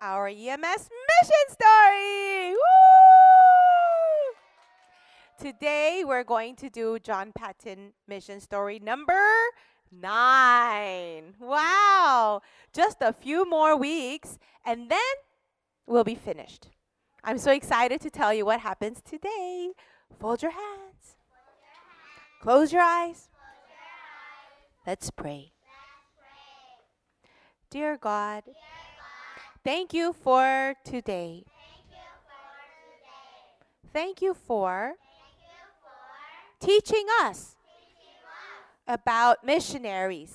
Our EMS mission story. Woo! Today we're going to do John Paton mission story number nine. Wow! Just a few more weeks and then we'll be finished. I'm so excited to tell you what happens today. Fold your hands. Close your eyes. Let's pray. Dear God, thank you for today. Thank you for teaching us about missionaries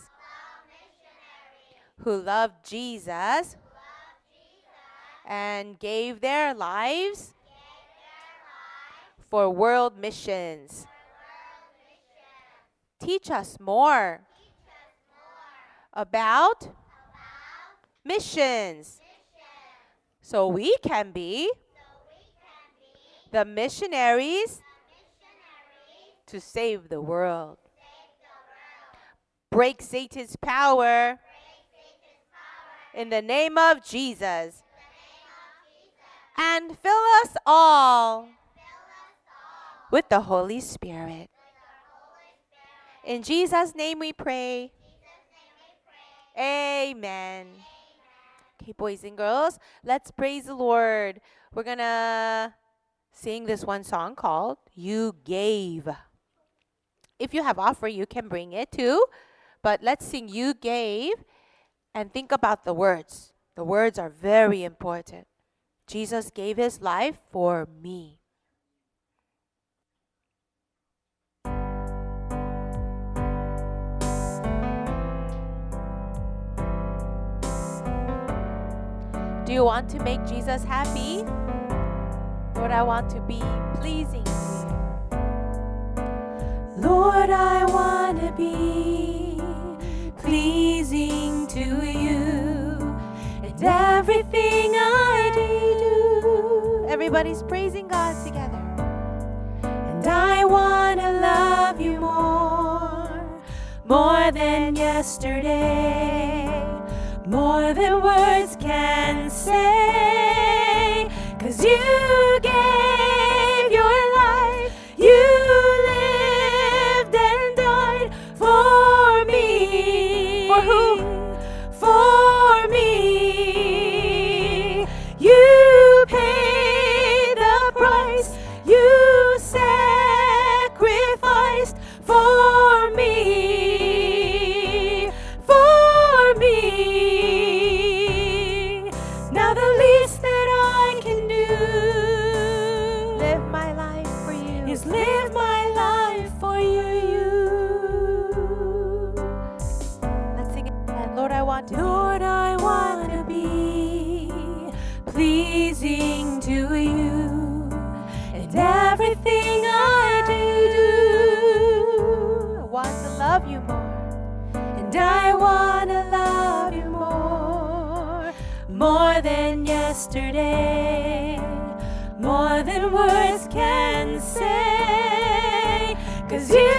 who loved Jesus and gave their lives for world missions. Teach us more about missions so we can be the missionaries to save the world. Break Satan's power in the name of Jesus. And fill us all with the Holy Spirit. In Jesus' name we pray. Amen. Okay, boys and girls, let's praise the Lord. We're going to sing this one song called You Gave. If you have offer, you can bring it too. But let's sing You Gave and think about the words. The words are very important. Jesus gave his life for me. Do you want to make Jesus happy? Lord, I want to be pleasing to you. Lord, I want to be pleasing to you and everything I do. Everybody's praising God together. And I want to love you more, more than yesterday, more than words can say. Cause you is live my life for you. Let's sing it again. Lord, I want to. Lord, I want to be pleasing to you, and everything I do, do. I want to love you more. And I want to love you more, more than yesterday, more than words can say. Cause you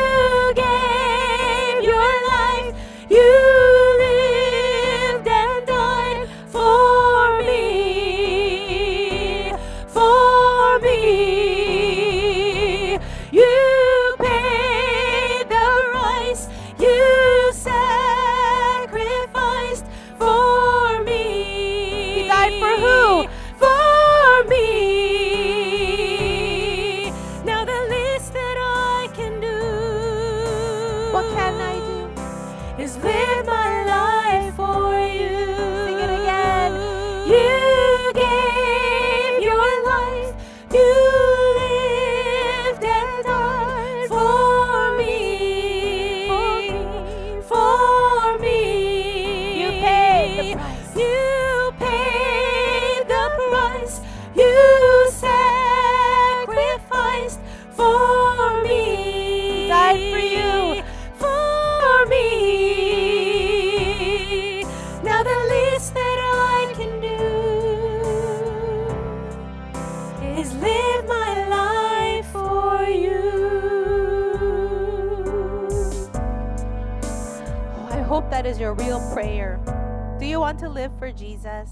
want to live for Jesus?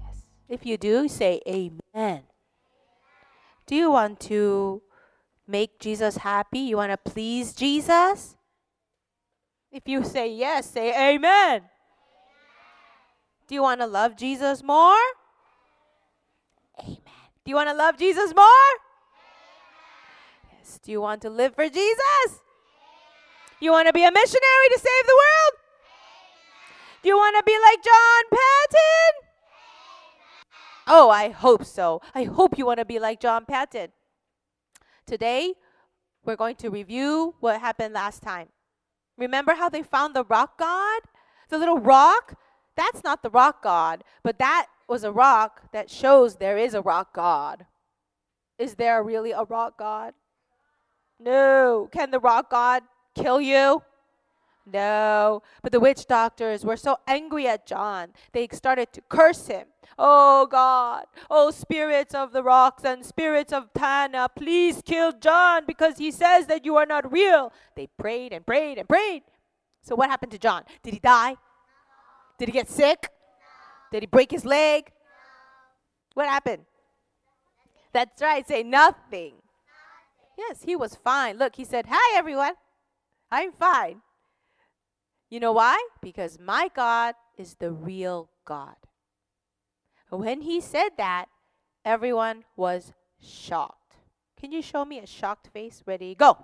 Yes. If you do, say amen. Do you want to make Jesus happy? You want to please Jesus? If you say yes, say amen. Do you want to love Jesus more? Amen. Do you want to love Jesus more? Yes. Do you want to live for Jesus? You want to be a missionary to save the world? Do you want to be like John Paton? Oh, I hope so. I hope you want to be like John Paton. Today, we're going to review what happened last time. Remember how they found the rock god? The little rock? That's not the rock god, but that was a rock that shows there is a rock god. Is there really a rock god? No. Can the rock god kill you? No. But the witch doctors were so angry at John, they started to curse him. Oh God, oh spirits of the rocks and spirits of Tanna, please kill John because he says that you are not real. They prayed and prayed and prayed. So what happened to John? Did he die? Did he get sick? Did he break his leg? What happened? That's right, say nothing. Yes, he was fine. Look, he said, Hi, everyone. I'm fine. You know why? Because my God is the real God. When he said that, everyone was shocked. Can you show me a shocked face? Ready, go.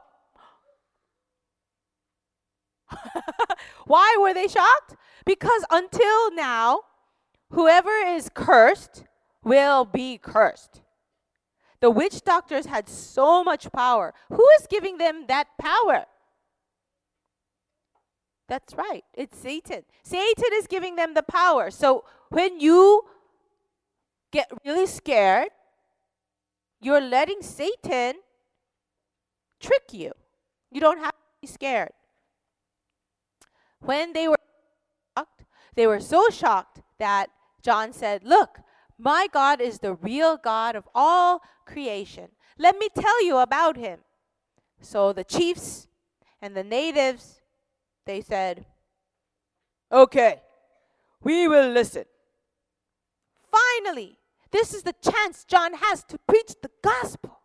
why were they shocked? Because until now, whoever is cursed will be cursed. The witch doctors had so much power. Who is giving them that power? That's right. It's Satan. Satan is giving them the power. So when you get really scared, you're letting Satan trick you. You don't have to be scared. When they were shocked, they were so shocked that John said, Look, my God is the real God of all creation. Let me tell you about him. So the chiefs and the natives they said, Okay, we will listen. Finally, this is the chance John has to preach the gospel.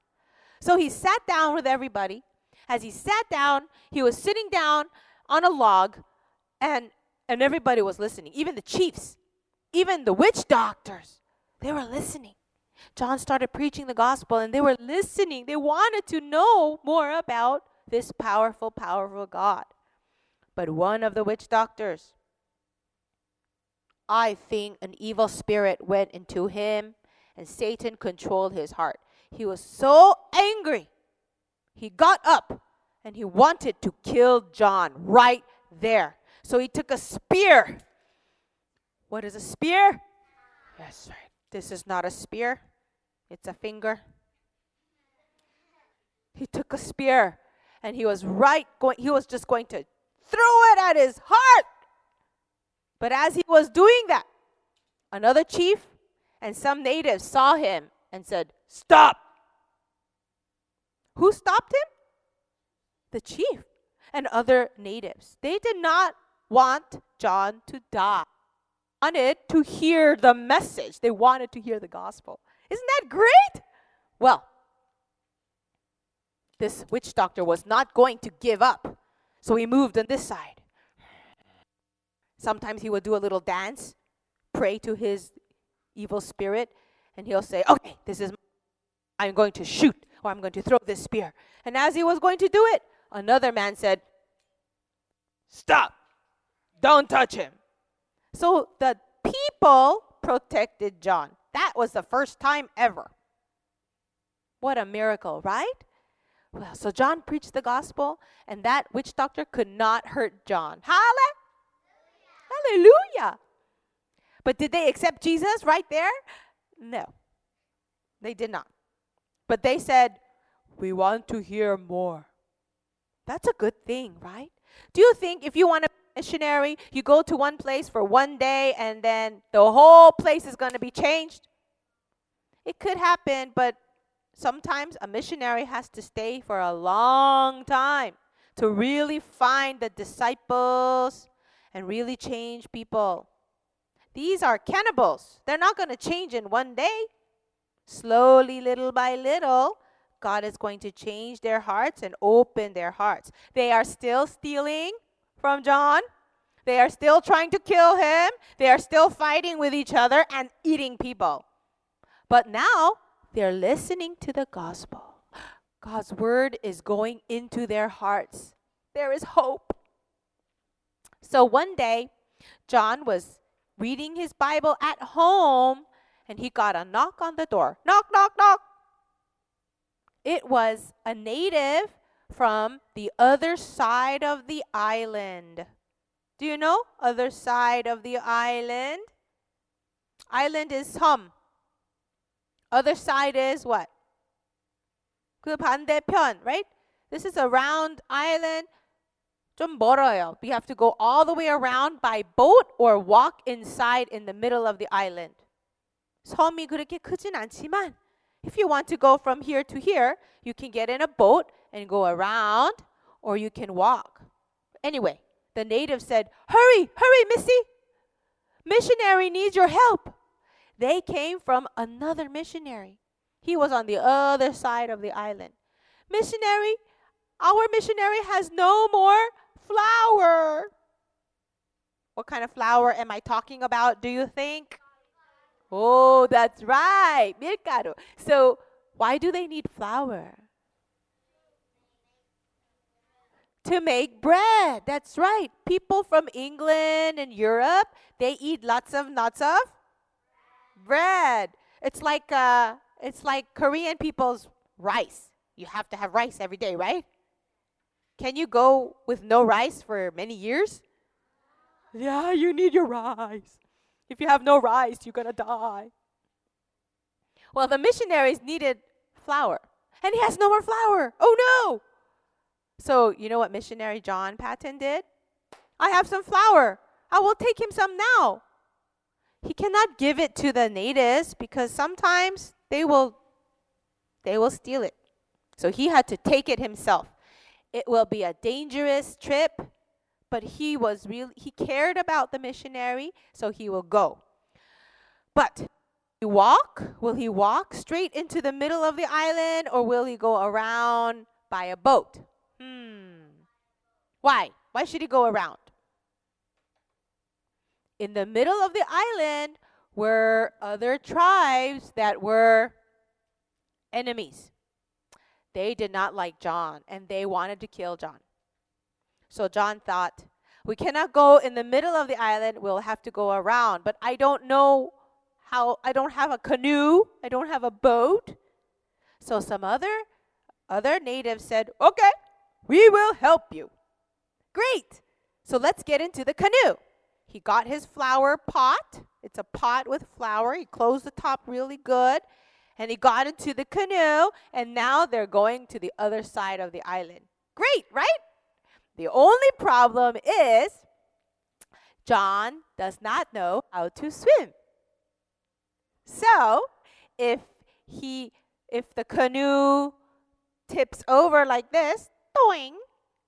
So he sat down with everybody. As he sat down, he was sitting down on a log, and, and everybody was listening, even the chiefs, even the witch doctors. They were listening. John started preaching the gospel, and they were listening. They wanted to know more about this powerful, powerful God but one of the witch doctors. I think an evil spirit went into him and Satan controlled his heart. He was so angry. He got up and he wanted to kill John right there. So he took a spear. What is a spear? Yes, right. This is not a spear, it's a finger. He took a spear and he was right going he was just going to threw it at his heart. But as he was doing that, another chief and some natives saw him and said, Stop. Who stopped him? The chief and other natives. They did not want John to die. They wanted to hear the message. They wanted to hear the gospel. Isn't that great? Well, this witch doctor was not going to give up. So he moved on this side. Sometimes he would do a little dance, pray to his evil spirit, and he'll say, Okay, this is, I'm going to shoot, or I'm going to throw this spear. And as he was going to do it, another man said, Stop, don't touch him. So the people protected John. That was the first time ever. What a miracle, right? Well, so John preached the gospel, and that witch doctor could not hurt John. Hallelujah. Hallelujah. But did they accept Jesus right there? No, they did not. But they said, We want to hear more. That's a good thing, right? Do you think if you want to be a missionary, you go to one place for one day and then the whole place is going to be changed? It could happen, but sometimes a missionary has to stay for a long time to really find the disciples and really change people. These are cannibals. They're not going to change in one day. Slowly, little by little, God is going to change their hearts and open their hearts. They are still stealing from John. They are still trying to kill him. They are still fighting with each other and eating people. But now they're listening to the gospel. God's word is going into their hearts. There is hope. So one day, John was reading his Bible at home and he got a knock on the door. Knock, knock, knock. It was a native from the other side of the island. Do you know? Other side of the island. Island is 섬. Other side is what? 그 반대편, right? This is a round island. 좀 멀어요. We have to go all the way around by boat or walk inside in the middle of the island. 섬이 그렇게 크진 않지만 if you want to go from here to here, you can get in a boat and go around or you can walk. Anyway, the native said, Hurry, hurry, Missy. Missionary needs your help. They came from another missionary. He was on the other side of the island. Missionary, our missionary has no more flour. What kind of flour am I talking about, do you think? Oh, that's right. Milcaro. So, why do they need flour? to make bread. That's right. People from England and Europe, they eat lots of lots of bread. It's like uh, it's like Korean people's rice. You have to have rice every day, right? Can you go with no rice for many years? Yeah, you need your rice. If you have no rice, you're going to die. Well, the missionaries needed flour, and he has no more flour. Oh no! So, you know what missionary John Paton did? I have some flour. I will take him some now. He cannot give it to the natives because sometimes they will they will steal it. So he had to take it himself. It will be a dangerous trip, but he was really he cared about the missionary, so he will go. But he walk? Will he walk straight into the middle of the island or will he go around by a boat? Hmm. Why? Why should he go around? In the middle of the island were other tribes that were enemies. They did not like John and they wanted to kill John. So John thought, we cannot go in the middle of the island, we'll have to go around. But I don't know how, I don't have a canoe, I don't have a boat. So some other other natives said, "Okay, we will help you." Great. So let's get into the canoe. He got his flour pot. It's a pot with flour. He closed the top really good. And he got into the canoe. And now they're going to the other side of the island. Great, right? The only problem is John does not know how to swim. So if he if the canoe tips over like this, doing,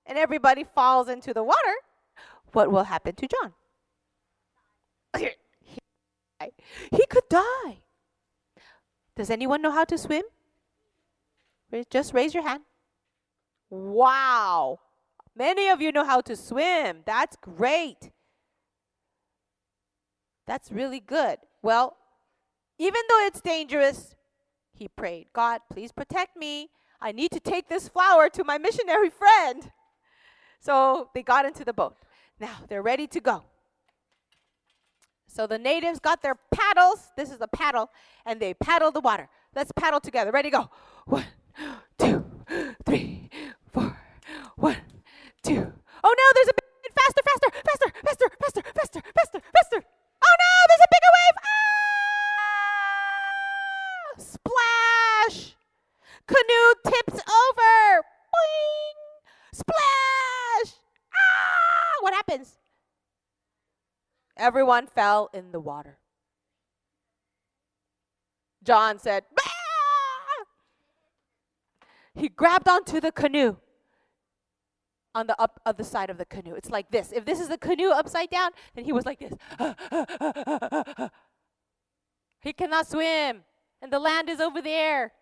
and everybody falls into the water, what will happen to John? He could die. Does anyone know how to swim? Just raise your hand. Wow. Many of you know how to swim. That's great. That's really good. Well, even though it's dangerous, he prayed, God, please protect me. I need to take this flour to my missionary friend. So they got into the boat. Now they're ready to go. So the natives got their paddles. This is a paddle, and they paddle the water. Let's paddle together. Ready, go. One, two, three, four. One, two. Oh no, there's a big faster, faster, faster, faster, faster, faster, faster, faster. Oh no, there's a bigger wave. Ah! Splash! Canoe tips over. Boing! Splash! Ah! What happens? Everyone fell in the water. John said, bah! He grabbed onto the canoe. on the up other side of the canoe. It's like this. If this is the canoe upside down, then he was like this. he cannot swim, and the land is over there.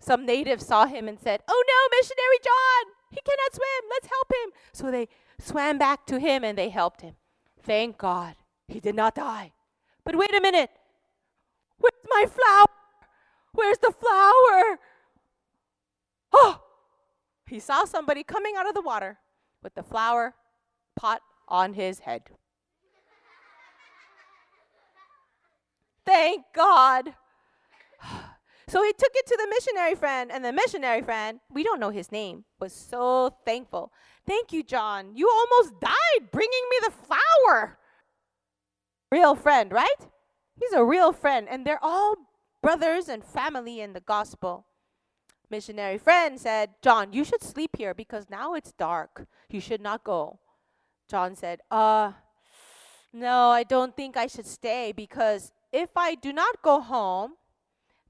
Some natives saw him and said, Oh no, missionary John, he cannot swim. Let's help him. So they swam back to him and they helped him. Thank God he did not die. But wait a minute. Where's my flour? Where's the flour? Oh, he saw somebody coming out of the water with the flour pot on his head. Thank God. So he took it to the missionary friend, and the missionary friend, we don't know his name, was so thankful. Thank you, John. You almost died bringing me the flour. Real friend, right? He's a real friend, and they're all brothers and family in the gospel. Missionary friend said, John, you should sleep here because now it's dark. You should not go. John said, Uh, no, I don't think I should stay because if I do not go home,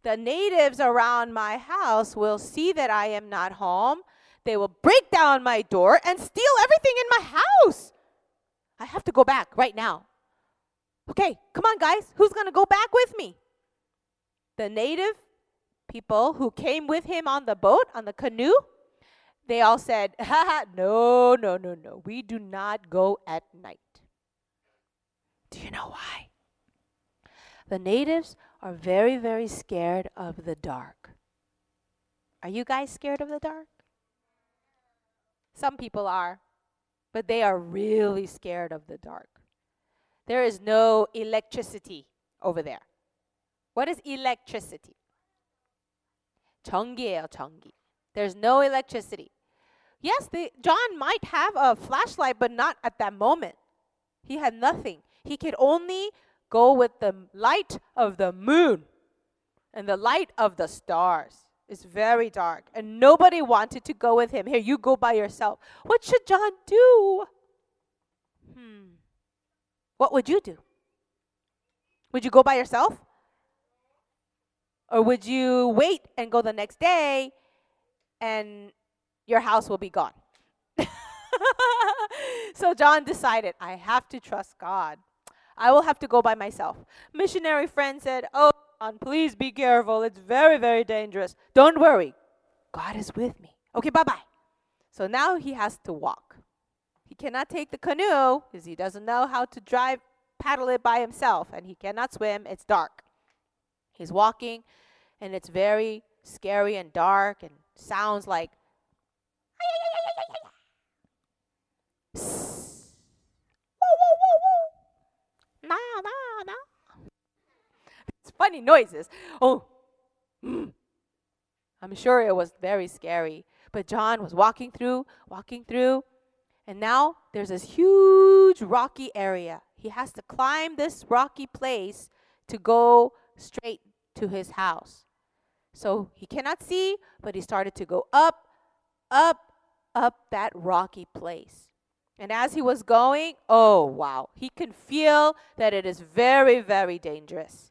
the natives around my house will see that I am not home. They will break down my door and steal everything in my house. I have to go back right now. Okay, come on, guys. Who's going to go back with me? The native people who came with him on the boat, on the canoe, they all said, no, no, no, no. We do not go at night. Do you know why? The natives are very, very scared of the dark. Are you guys scared of the dark? Some people are, but they are really scared of the dark. There is no electricity over there. What is electricity? 전기예요, 전기. There's no electricity. Yes, the, John might have a flashlight, but not at that moment. He had nothing. He could only go with the light of the moon and the light of the stars. It's very dark, and nobody wanted to go with him. Here, you go by yourself. What should John do? Hmm. What would you do? Would you go by yourself? Or would you wait and go the next day and your house will be gone? so John decided, I have to trust God. I will have to go by myself. Missionary friend said, Oh, John, please be careful. It's very, very dangerous. Don't worry. God is with me. Okay, bye bye. So now he has to walk. He cannot take the canoe because he doesn't know how to drive, paddle it by himself, and he cannot swim. It's dark. He's walking, and it's very scary and dark and sounds like. No, no, no. It's funny noises. Oh, mm. I'm sure it was very scary. But John was walking through, walking through, and now there's this huge rocky area. He has to climb this rocky place to go straight to his house. So he cannot see, but he started to go up, up, up that rocky place. And as he was going, oh wow, he can feel that it is very, very dangerous.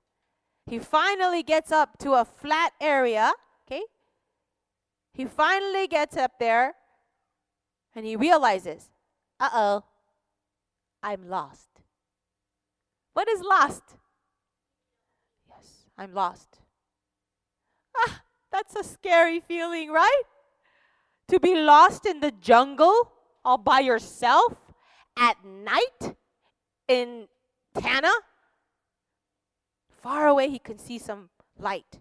He finally gets up to a flat area, okay? He finally gets up there and he realizes, uh oh, I'm lost. What is lost? Yes, I'm lost. Ah, that's a scary feeling, right? To be lost in the jungle all by yourself at night in Tanna. Far away, he can see some light.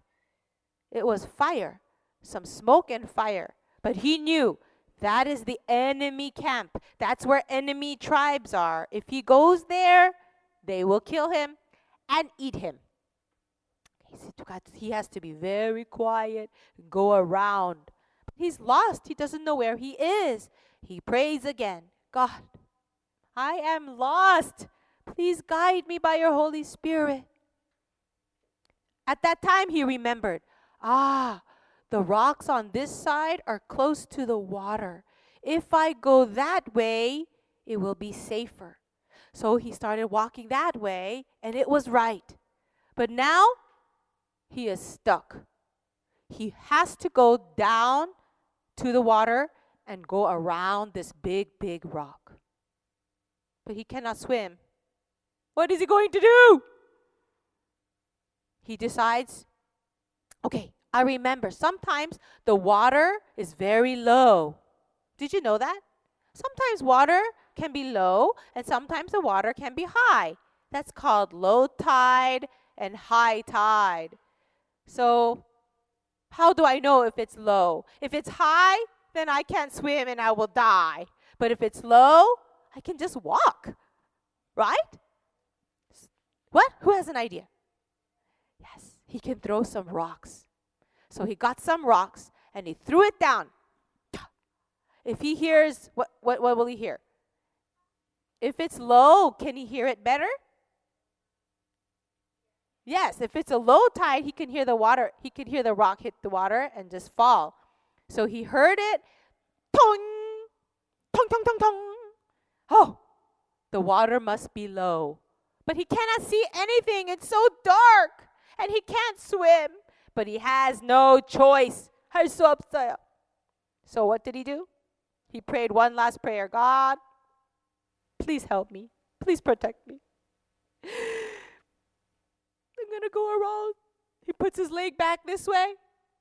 It was fire, some smoke and fire. But he knew that is the enemy camp. That's where enemy tribes are. If he goes there, they will kill him and eat him. He has to be very quiet, and go around. He's lost. He doesn't know where he is. He prays again God, I am lost. Please guide me by your Holy Spirit. At that time, he remembered ah, the rocks on this side are close to the water. If I go that way, it will be safer. So he started walking that way, and it was right. But now he is stuck. He has to go down to the water and go around this big, big rock. But he cannot swim. What is he going to do? He decides, okay, I remember sometimes the water is very low. Did you know that? Sometimes water can be low and sometimes the water can be high. That's called low tide and high tide. So, how do I know if it's low? If it's high, then I can't swim and I will die. But if it's low, I can just walk. Right? What? Who has an idea? Yes, he can throw some rocks. So he got some rocks and he threw it down. If he hears, what, what, what will he hear? If it's low, can he hear it better? Yes, if it's a low tide, he can hear the water, he can hear the rock hit the water and just fall. So he heard it. Tong, tong, tong, tong, tong. Oh, the water must be low. But he cannot see anything. It's so dark. And he can't swim. But he has no choice. So what did he do? He prayed one last prayer God, please help me. Please protect me. I'm going to go around. He puts his leg back this way,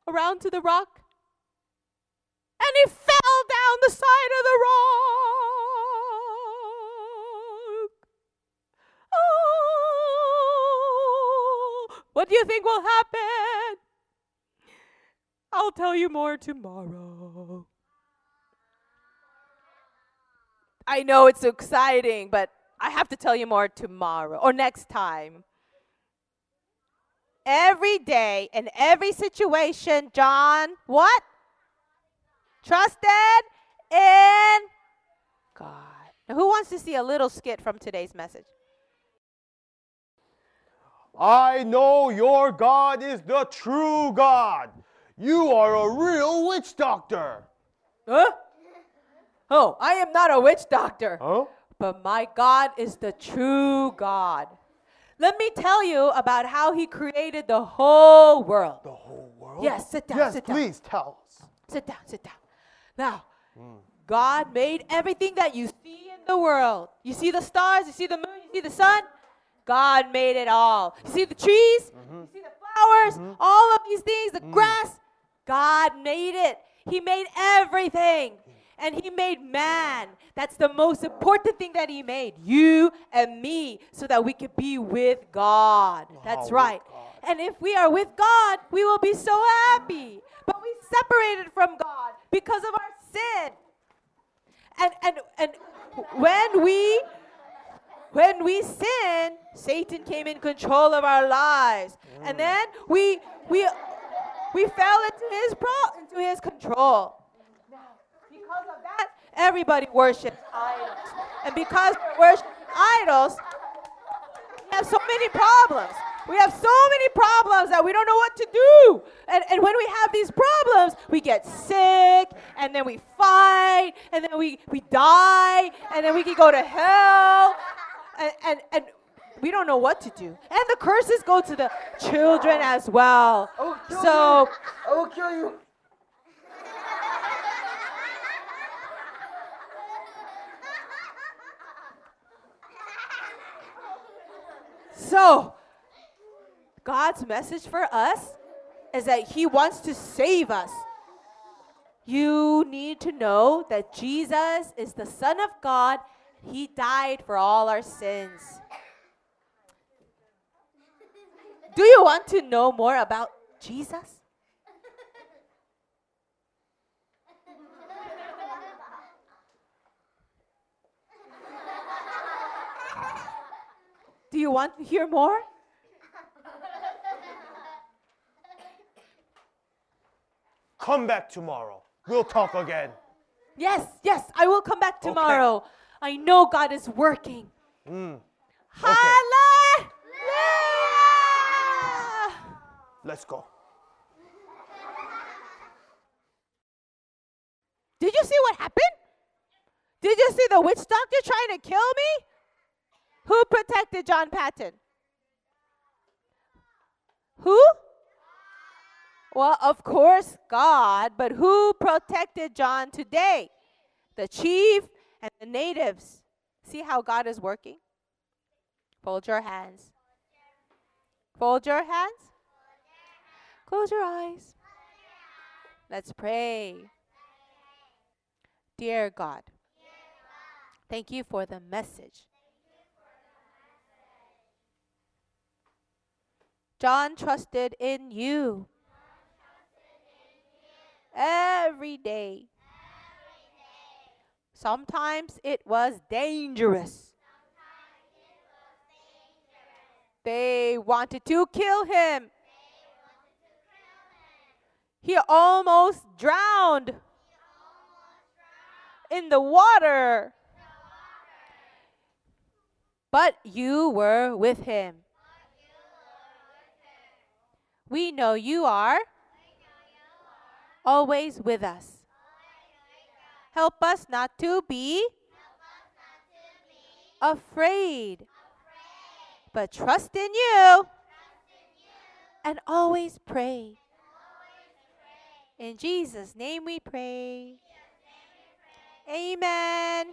around to the rock. And he fell down the side of the rock. What do you think will happen? I'll tell you more tomorrow. I know it's exciting, but I have to tell you more tomorrow or next time. Every day in every situation, John, what? Trusted in God. Now, who wants to see a little skit from today's message? I know your God is the true God. You are a real witch doctor. Huh? Oh, I am not a witch doctor, Huh? but my God is the true God. Let me tell you about how He created the whole world. The whole world? Yes, sit down, Yes, sit down. please tell us. Sit down, sit down. Now, God made everything that you see in the world. You see the stars, you see the moon, you see the sun. God made it all. You see the trees, you mm-hmm. see the flowers, mm-hmm. all of these things, the mm. grass. God made it. He made everything. And He made man. That's the most important thing that He made. You and me, so that we could be with God. That's right. God. And if we are with God, we will be so happy. But we separated from God because of our sin. And and and when we when we sin, Satan came in control of our lives. And mm. then we we we fell into his pro into his control. Now, because of that, everybody worships idols. And because we're worshiping idols, we have so many problems. We have so many problems that we don't know what to do. And, and when we have these problems, we get sick, and then we fight, and then we, we die, and then we can go to hell. And, and, and we don't know what to do. And the curses go to the children as well. So, I will kill you. So, God's message for us is that He wants to save us. You need to know that Jesus is the Son of God. He died for all our sins. Do you want to know more about Jesus? Do you want to hear more? Come back tomorrow. We'll talk again. Yes, yes, I will come back tomorrow. I know God is working. Mm. Hallelujah! Let's go. Did you see what happened? Did you see the witch doctor trying to kill me? Who protected John Paton? Who? Well, of course, God, but who protected John today? the chief, and the natives. See how God is working? Fold your hands. Fold your hands. Close your eyes. Let's pray. Dear God, thank you for the message. John trusted in you every. Sometimes it was dangerous. They wanted to kill him. He almost drowned in the water. But you were with him. We know you are always with us. Help us not to be afraid, but trust in you and always pray. In Jesus' name we pray. Amen.